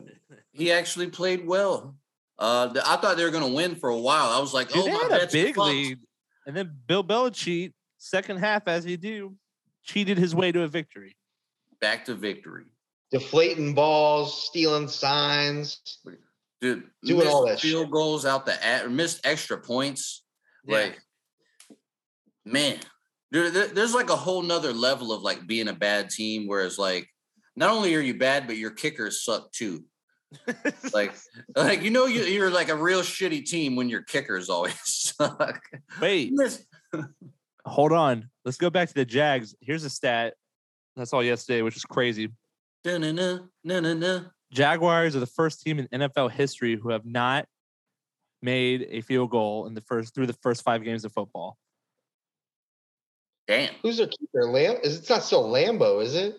he actually played well. Uh, the- I thought they were gonna win for a while. I was like, Dude, oh, they my had a big fucked. lead, and then Bill Belichick, second half as he do, cheated his way to a victory. Back to victory, Deflating balls, stealing signs. dude. Doing all that field shit. goals out the at, missed extra points. Yeah. Like, man, dude, there- there's like a whole nother level of like being a bad team. Whereas like, not only are you bad, but your kickers suck too. Like, like you know, you, you're like a real shitty team when your kickers always suck. Wait, hold on. Let's go back to the Jags. Here's a stat. That's all yesterday, which is crazy. Na-na-na. Jaguars are the first team in NFL history who have not made a field goal in the first through the first five games of football. Damn. Who's their keeper? Lam? Is it's not still Lambo, is it?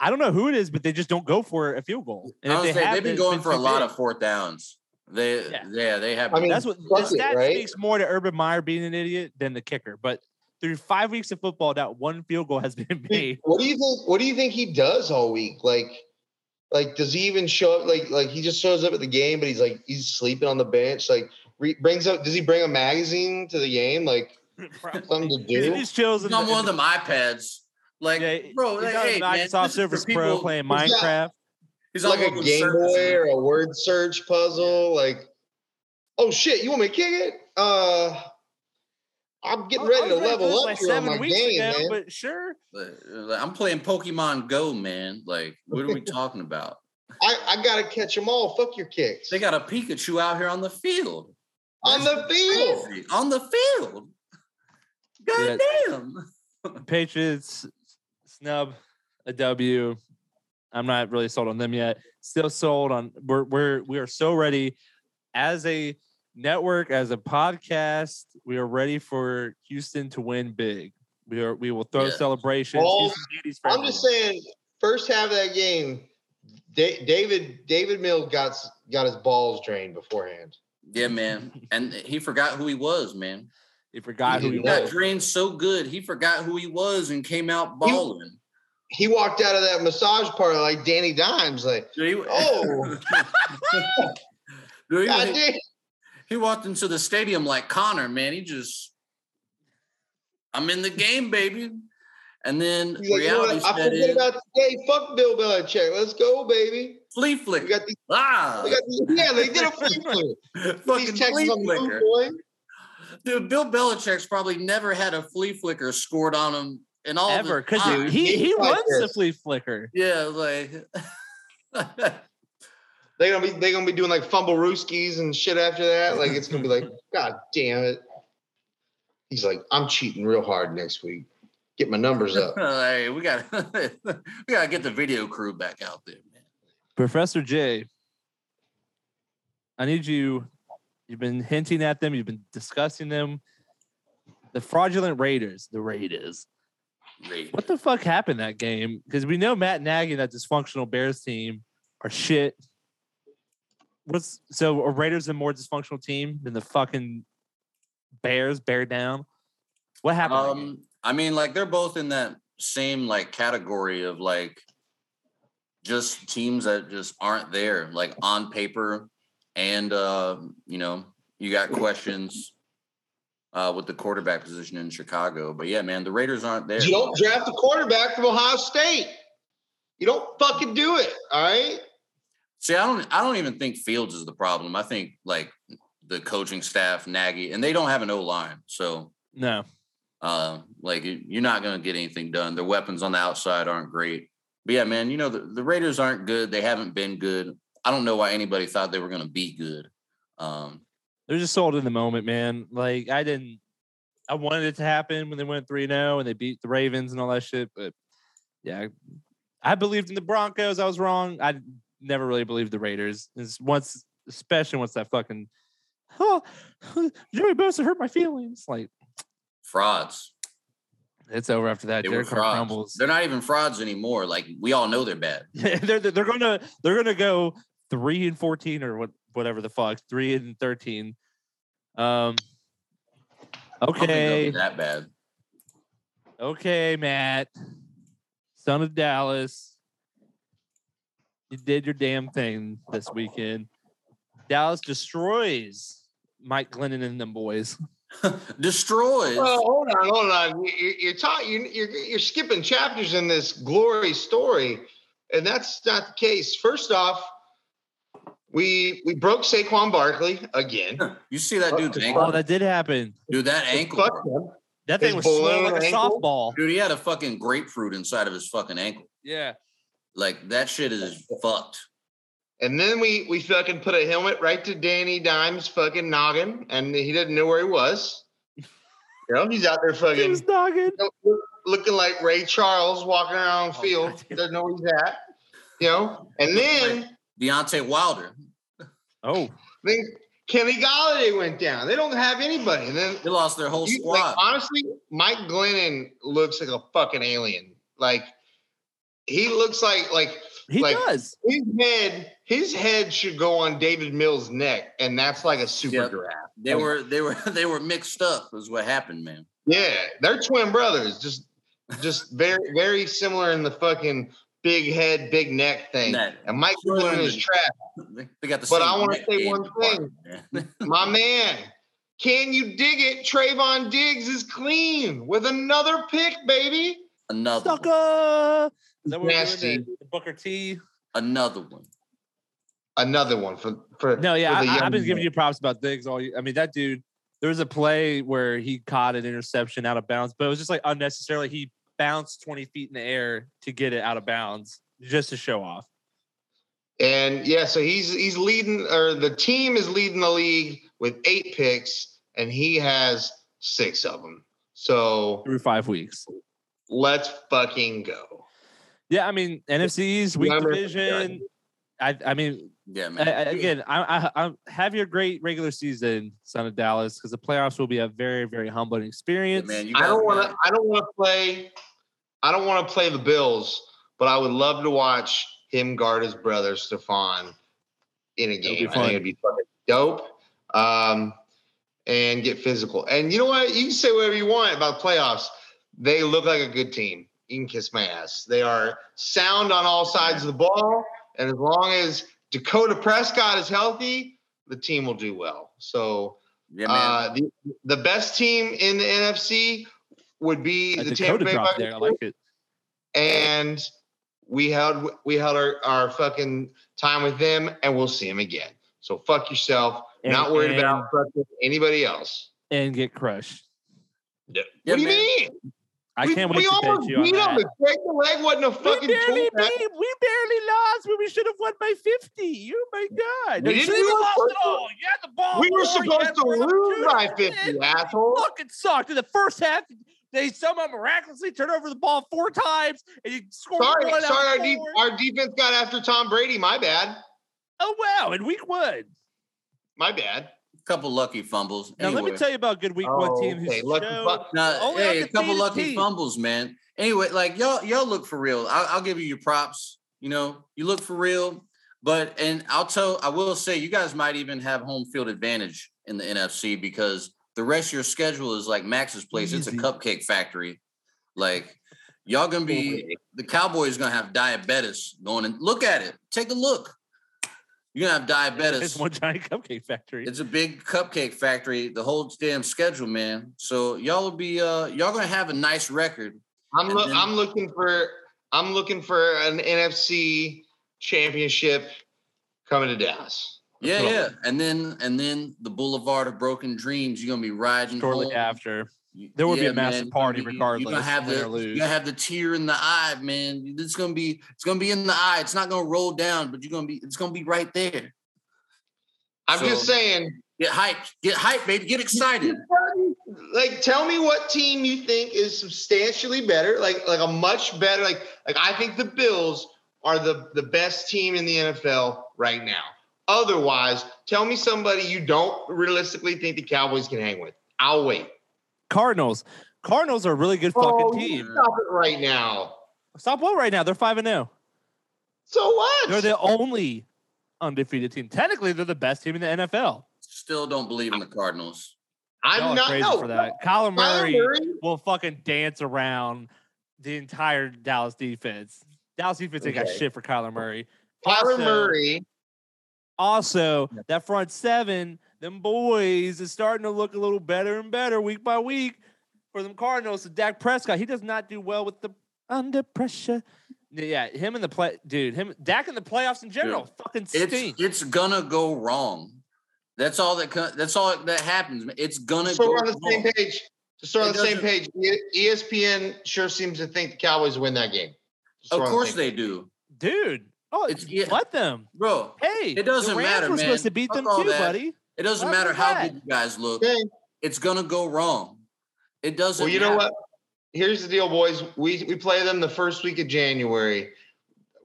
I don't know who it is, but they just don't go for a field goal. And I was they say, have, they've been going for a lot big. of fourth downs. They, Yeah. yeah, they have. I mean, That's what the stat right? speaks more to Urban Meyer being an idiot than the kicker. But through five weeks of football, that one field goal has been made. What do you think? What do you think he does all week? Like, like does he even show up? Like, like he just shows up at the game, but he's like he's sleeping on the bench. Like, re- brings up. Does he bring a magazine to the game? Like, something to He do? just chills He's on the, one of them iPads. Like, yeah, bro, he's like, on hey, Microsoft this is for Surface Pro people- playing Who's that? Minecraft. He's on like a one of them Game services. Boy or a word search puzzle. Like, oh shit, you want me to kick it? Uh, I'm getting ready to was ready for level up like here on seven my weeks game, ago, man. but sure. Like, uh, like, I'm playing Pokemon Go, man. Like, what are we talking about? I, I gotta catch them all. Fuck your kicks. They got a Pikachu out here on the field. on the field. Crazy. On the field. God damn. Patriots snub a W. I'm not really sold on them yet. Still sold on we're we're we are so ready as a network, as a podcast. We are ready for Houston to win big. We are we will throw Yeah. celebrations. Well, Houston beauties for I'm just saying, first half of that game, Da- David Davis Mills got got his balls drained beforehand. Yeah, man. And he forgot who he was, man. he forgot who he Yeah. Got was. drained so good, he forgot who he was and came out balling. He walked out of that massage parlor like Danny Dimes, like, Oh. Dude, he, God he- walked into the stadium like Connor, man. He just, I'm in the game, baby. And then He's like, you know reality what? I set forget in. about today. Fuck Bill Belichick. Let's go, baby. flea We flicker. got these. ah, We got these yeah, they did a flea flicker. fucking These Texans flea on the flicker. boy. Dude, Bill Belichick's probably never had a flea flicker scored on him in all Ever because time. he he He's like runs the flea flicker. Yeah, like They're gonna be they're gonna be doing like fumble rooskies and shit after that. Like it's gonna be like, God damn it. He's like, I'm cheating real hard next week. Get my numbers up. hey, we got we gotta get the video crew back out there, man. Professor J, I need you. You've been hinting at them. You've been discussing them. The fraudulent Raiders, the Raiders. Raiders. What the fuck happened that game? Because we know Matt Nagy and that dysfunctional Bears team are shit. What's so are Raiders a more dysfunctional team than the fucking Bears? Bear down. What happened? Um, I mean, like they're both in that same like category of like just teams that just aren't there, like on paper, and uh, you know, you got questions uh with the quarterback position in Chicago. But yeah, man, the Raiders aren't there. You don't draft a quarterback from Ohio State. You don't fucking do it. All right. See, I don't I don't even think Fields is the problem. I think like the coaching staff, Nagy, and they don't have an O line. So no. Uh, like you- you're not going to get anything done. Their weapons on the outside aren't great. But yeah, man, you know the, the Raiders aren't good. They haven't been good. I don't know why anybody thought they were going to be good. Um, They're just sold in the moment, man. Like I didn't I wanted it to happen when they went 3-0 and they beat the Ravens and all that shit, but yeah. I believed in the Broncos. I was wrong. I never really believed the Raiders. Is once especially once that fucking oh Joey Bosa hurt my feelings. Like frauds. it's over after that. They were Derek Carr frauds. crumbles. They're not even frauds anymore. Like we all know they're bad. they're, they're gonna they're gonna go three and fourteen or what whatever the fuck three and thirteen. Um. I don't think they'll Okay. that bad. Okay, Matt, son of Dallas, you did your damn thing this weekend. Dallas destroys Mike Glennon and them boys. Destroys. Well, hold on, hold on. You- you- You're talking. You're, you're you're skipping chapters in this glory story, and that's not the case. First off, we we broke Saquon Barkley again. you see that dude's Oh, ankle? Oh, that did happen. Dude, that ankle. Him. That thing His was slow like a ankle? softball. Dude, he had a fucking grapefruit inside of his fucking ankle. Yeah. Like that shit is fucked. And then we we fucking put a helmet right to Danny Dimes' fucking noggin, and he didn't know where he was. You know, he's out there He fucking was dogging. looking like Ray Charles walking around the Oh, field. goddamn. Doesn't know where he's at. You know, and then Deontay Wilder. Oh, then Kenny Golladay went down. They don't have anybody. And then They lost their whole you- squad. like, honestly, Mike Glennon looks like a fucking alien. Like he looks like like He Like- does. his head. His head should go on Davis Mills' neck, and that's like a super Yep. giraffe. They were they were they were mixed up. Is what happened, man. Yeah, they're twin brothers. Just just very very similar in the fucking big head, big neck thing. That- And Mike Williams is trash. They, they got the But same I wanna say one thing. My man, can you dig it? Trevon Diggs is clean with another pick, baby. Another. Sucker. Is that what? Nasty. The, the Booker T. another one. Another one for for No, yeah, for the I, I've been giving you props about Diggs all. I mean, that dude. There was a play where he caught an interception out of bounds, but it was just like unnecessarily. He bounced twenty feet in the air to get it out of bounds just to show off. And yeah, so he's he's leading, or the team is leading the league with eight picks, and he has six of them. So through five weeks. let's fucking go. Yeah, I mean NFC's weak Remember- division. I, I mean, Yeah, man. I- again, I, I, I have your great regular season, son of Dallas, because the playoffs will be a very, very humbling Yeah, experience. man, you I don't want to. I don't want to play. I don't want to play the Bills, but I would love to watch him guard his brother Stefon in a game. I think it'd be fucking dope. Um, and get physical. And you know what? You can say whatever you want about playoffs. They look like a good team. You can kiss my ass. They are sound on all sides of the ball, and as long as Dakota Prescott is healthy, the team will do well. So Yeah, man. uh, the, the best team in the NFC would be A the Dakota Tampa Bay drop there. I like it. and we held we held our, our fucking time with them, and we'll see them again. So fuck yourself. And- Not worried and- about anybody else. and get crushed. Yeah, what do you man. mean? I we, can't wait we to almost bet you on beat them. that. The break the leg wasn't a We barely, beat, we barely lost when we should have won by 50. Oh my God. We didn't shouldn't it lost at all. You had the ball. We were supposed to lose by 50, Man, asshole. Fucking sucked. In the first half, they somehow miraculously turned over the ball four times and you scored Sorry, one sorry, our, de- our defense got after Tom Brady. My bad. Oh, wow. In week one. My bad. Couple lucky fumbles. Now, let me tell you about good week one oh, team who's Oh, okay, lucky showed- Now, Only hey, a couple lucky team. fumbles, man. Anyway, like y'all, y'all look for real. I'll, I'll give you your props. You know, you look for real. But and I'll tell, I will say, you guys might even have home field advantage in the NFC because the rest of your schedule is like Max's place. It's a cupcake factory. Like y'all gonna be the Cowboys gonna have diabetes going and look at it. Take a look. You're gonna have diabetes. It's one giant cupcake factory. It's a big cupcake factory, the whole damn schedule, man. So y'all will be uh y'all gonna have a nice record. I'm And look. then- I'm looking for. I'm looking for an NFC championship coming to Dallas. Yeah, yeah. And then and then the Boulevard of Broken Dreams, you're gonna be riding shortly home. after. You- There will be a massive man, party gonna be- regardless, You're gonna have the you're gonna have the tear in the eye, man. It's gonna be it's gonna be in the eye. It's not gonna roll down, but you're gonna be it's gonna be right there. I'm just saying. Get hyped, get hyped, baby. Get excited. Like, tell me what team you think is substantially better, like like a much better, like like I think the Bills are the the best team in the NFL right now. Otherwise, tell me somebody you don't realistically think the Cowboys can hang with. I'll wait. Cardinals. Cardinals are a really good fucking Oh, team. Stop it right now. Stop what right now? They're 5 and 0. So what? They're the only undefeated team. Technically, they're the best team in the NFL. Still don't believe in the Cardinals. I'm are not crazy no, for that. Kyler Kyler Murray Murray, will fucking dance around the entire Dallas defense. Dallas defense ain't got shit for Kyler Murray. Kyler Also- Murray. Also, that front seven, them boys is starting to look a little better and better week by week for them Cardinals. So Dak Prescott, he does not do well with the under pressure. Yeah, him in the play, dude. Him, Dak in the playoffs in general, fucking It's stink. it's gonna go wrong. That's all that that's all that happens. It's gonna So go we're on the same page. Just so we're It on the same page. ESPN sure seems to think the Cowboys win that game. Of we're the course they do, dude. Oh, It's- it's yeah. let them. bro. Hey, It doesn't the Rams matter, were supposed to beat Fuck them too, that. buddy. It doesn't Other matter how good you guys look. Okay. It's gonna go wrong. It doesn't. Well, you know what? Here's the deal, boys. We we play them the first week of January.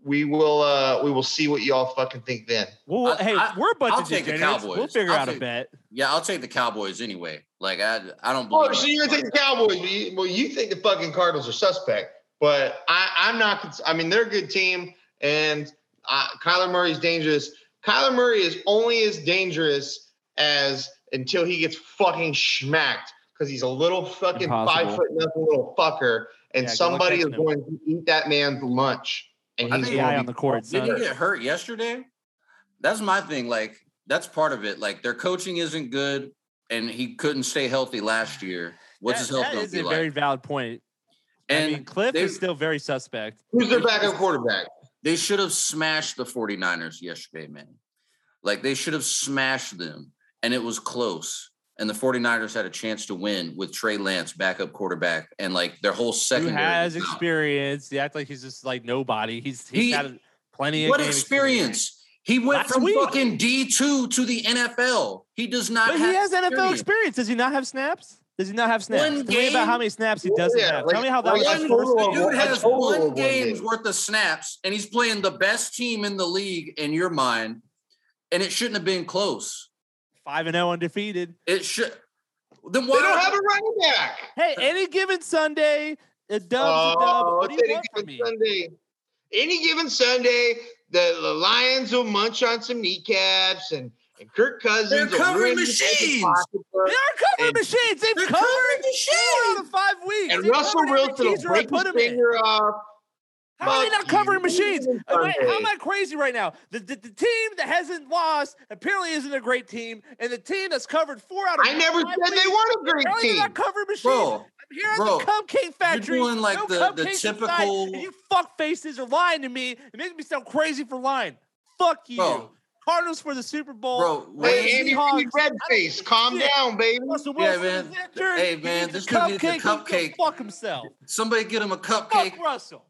We will uh we will see what y'all fucking think then. Well, I- hey, I- we're a bunch I'll of take the degenerates. We'll figure I'll out a bet. Yeah, I'll take the Cowboys anyway. Like I, I don't believe. Oh, believe. so you're gonna take the Cowboys? but you- Well, you think the fucking Cardinals are suspect. but I, I'm not. cons- I mean, they're a good team, and uh, Kyler Murray's dangerous. Kyler Murray is only as dangerous as until he gets fucking smacked because he's a little fucking five foot nothing little fucker, and Yeah, somebody is him. going to eat that man's lunch, and I he's think going on the court. Did he get hurt yesterday? That's my thing. Like, that's part of it. Like, their coaching isn't good, and he couldn't stay healthy last year. What's his health that going is to a be very valid point. And I mean, Kliff they- is still very suspect. Who's their backup quarterback? They should have smashed the 49ers yesterday, man. Like, they should have smashed them, and it was close. And the 49ers had a chance to win with Trey Lance, backup quarterback, and like their whole Who secondary. has experience? He act like he's just like nobody. He's he's He- got plenty of What game experience? He went Last from week. fucking D2 to the NFL. He does not But have he has NFL experience. experience. Does he not have snaps? Does he not have snaps? One Tell me about how many snaps he doesn't Yeah, have. like- Tell me how that like was a his One, first total the dude has one one game's game. worth of snaps, and he's playing the best team in the league in your mind, and it shouldn't have been close. Five and zero undefeated. It should. Then They why don't have a running back. Hey, any given Sunday, a dub's a dub. Oh, What do you any want from me? Sunday. Any given Sunday, the, the Lions will munch on some kneecaps and, and Kirk Cousins. They're covering machines. They are covering machines. They've They're covered covering four out of five weeks. And They've Russell Wilson will break put his finger off. How are they not covering machines? Am I, how am I crazy right now? The, the, the team that hasn't lost apparently isn't a great team, and the team that's covered four out of I never said they weren't a great apparently team. not covering machines. Bro, I'm here at bro, the Cupcake Factory. You're doing like no the- the inside, typical- and you fuck faces are lying to me. It makes me sound crazy for lying. Fuck you. Bro. Cardinals for the Super Bowl. Bro, Hey, Andy Reid, red face, calm shit. down, baby. Russell Yeah, Wilson man. Hey, man, this dude needs a cupcake. Fuck himself. somebody get him a Fuck cupcake. Russell.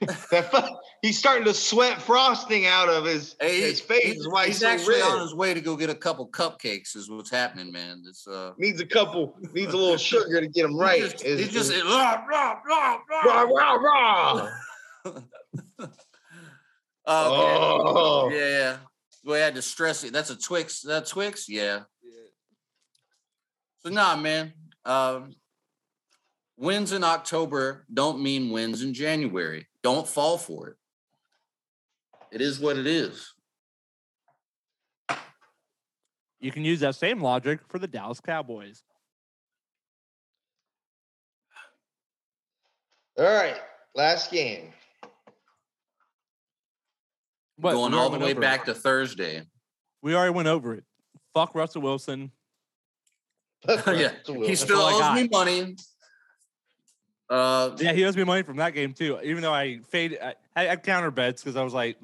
That fu- he's starting to sweat frosting out of his, Hey, his face. he's, why he's, he's so actually red. on his way to go get a couple cupcakes. Is what's happening, man. It's uh, Needs a couple, needs a little sugar to get him he right. just- Is- he just is- rah, rah, rah, rah, rah. rah, rah. Oh, Oh. okay. yeah. Boy, I had to stress it. That's a Twix. That Twix, yeah. So nah, man. Um, wins in October don't mean wins in January. Don't fall for it. It is what it is. You can use that same logic for the Dallas Cowboys. All right, last game. What? Going all the way back it. to Thursday. We already went over it. Fuck Russell Wilson. yeah, he still all owes me money. Uh, Yeah, he owes me money from that game too. Even though I fade, I, I had counter bets because I was like,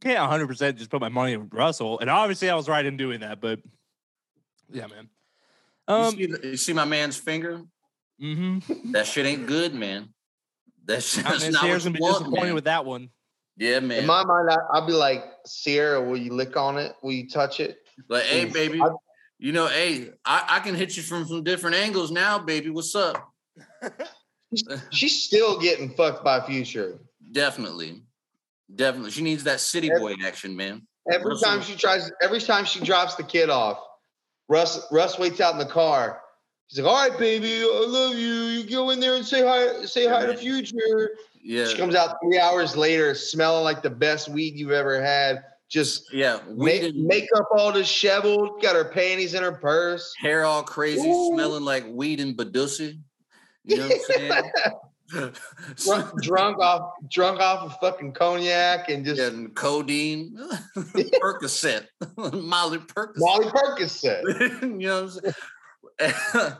can't 100 percent just put my money in Russell, and obviously I was right in doing that. But yeah, man. you, Um. see, the- you see my man's finger? Mm-hmm. That shit ain't good, man. That's, that's not Sierra's what gonna you be want, disappointed man. with that one. Yeah, man. In my mind, I, I'll be like, Sierra, will you lick on it? Will you touch it? Like, hey, baby, I- you know, hey, I, I can hit you from some different angles now, baby. What's up? She's still getting fucked by Future. Definitely, definitely. She needs that city Every- boy action, man. Every Russell- time she tries, every time she drops the kid off, Russ Russ waits out in the car. He's like, "All right, baby, I love you. You go in there and say hi, say hi to. Future." Yeah, She comes out three hours later, smelling like the best weed you've ever had. Just yeah. ma- Weed makeup all disheveled, got her panties in her purse. hair all crazy, Ooh. smelling like weed and badussy. You know what I'm saying? drunk, drunk off, drunk off of fucking cognac and just and codeine, Percocet, Molly Percocet. Molly Percocet. you know what I'm saying?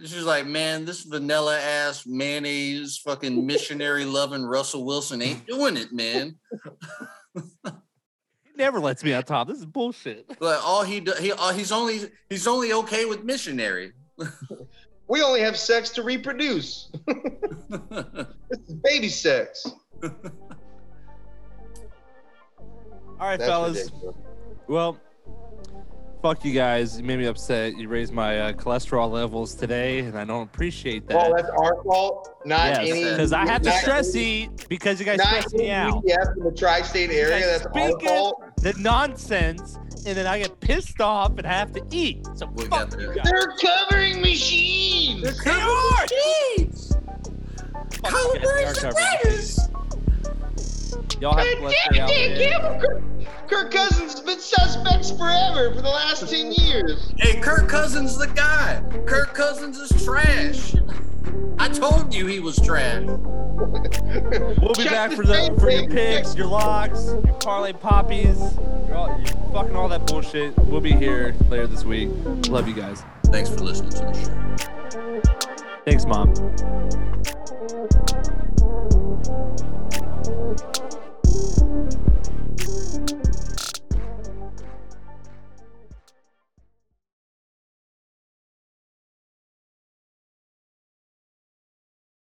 She's like, man, this vanilla ass mayonnaise, fucking missionary loving Russell Wilson ain't doing it, man. He never lets me on top. This is bullshit. Like all he do, he uh, he's only he's only okay with missionary. We only have sex to reproduce. This is baby sex. All right, That's fellas. ridiculous. Well, fuck you guys. You made me upset. You raised my uh, cholesterol levels today, and I don't appreciate that. Well, that's our fault, not yes, any. because I have to stress any- eat because you guys Not stress me out. UPS in the tri-state area. That's our fault. The nonsense, and then I get pissed off and have to eat. So We fuck you that. guys. They're covering machines. They are. fucking Cobra SDR is the coverage. greatest. Y'all have God damn it, Kirk, Kirk Cousins has been suspects forever for the last 10 years. Hey, Kirk Cousins the guy. Kirk Cousins is trash. I told you he was trash. we'll be Check back for the for your picks, your locks, your parlay poppies, your, all, fucking all that bullshit. We'll be here later this week. Love you guys. Thanks for listening to the show. Thanks, mom.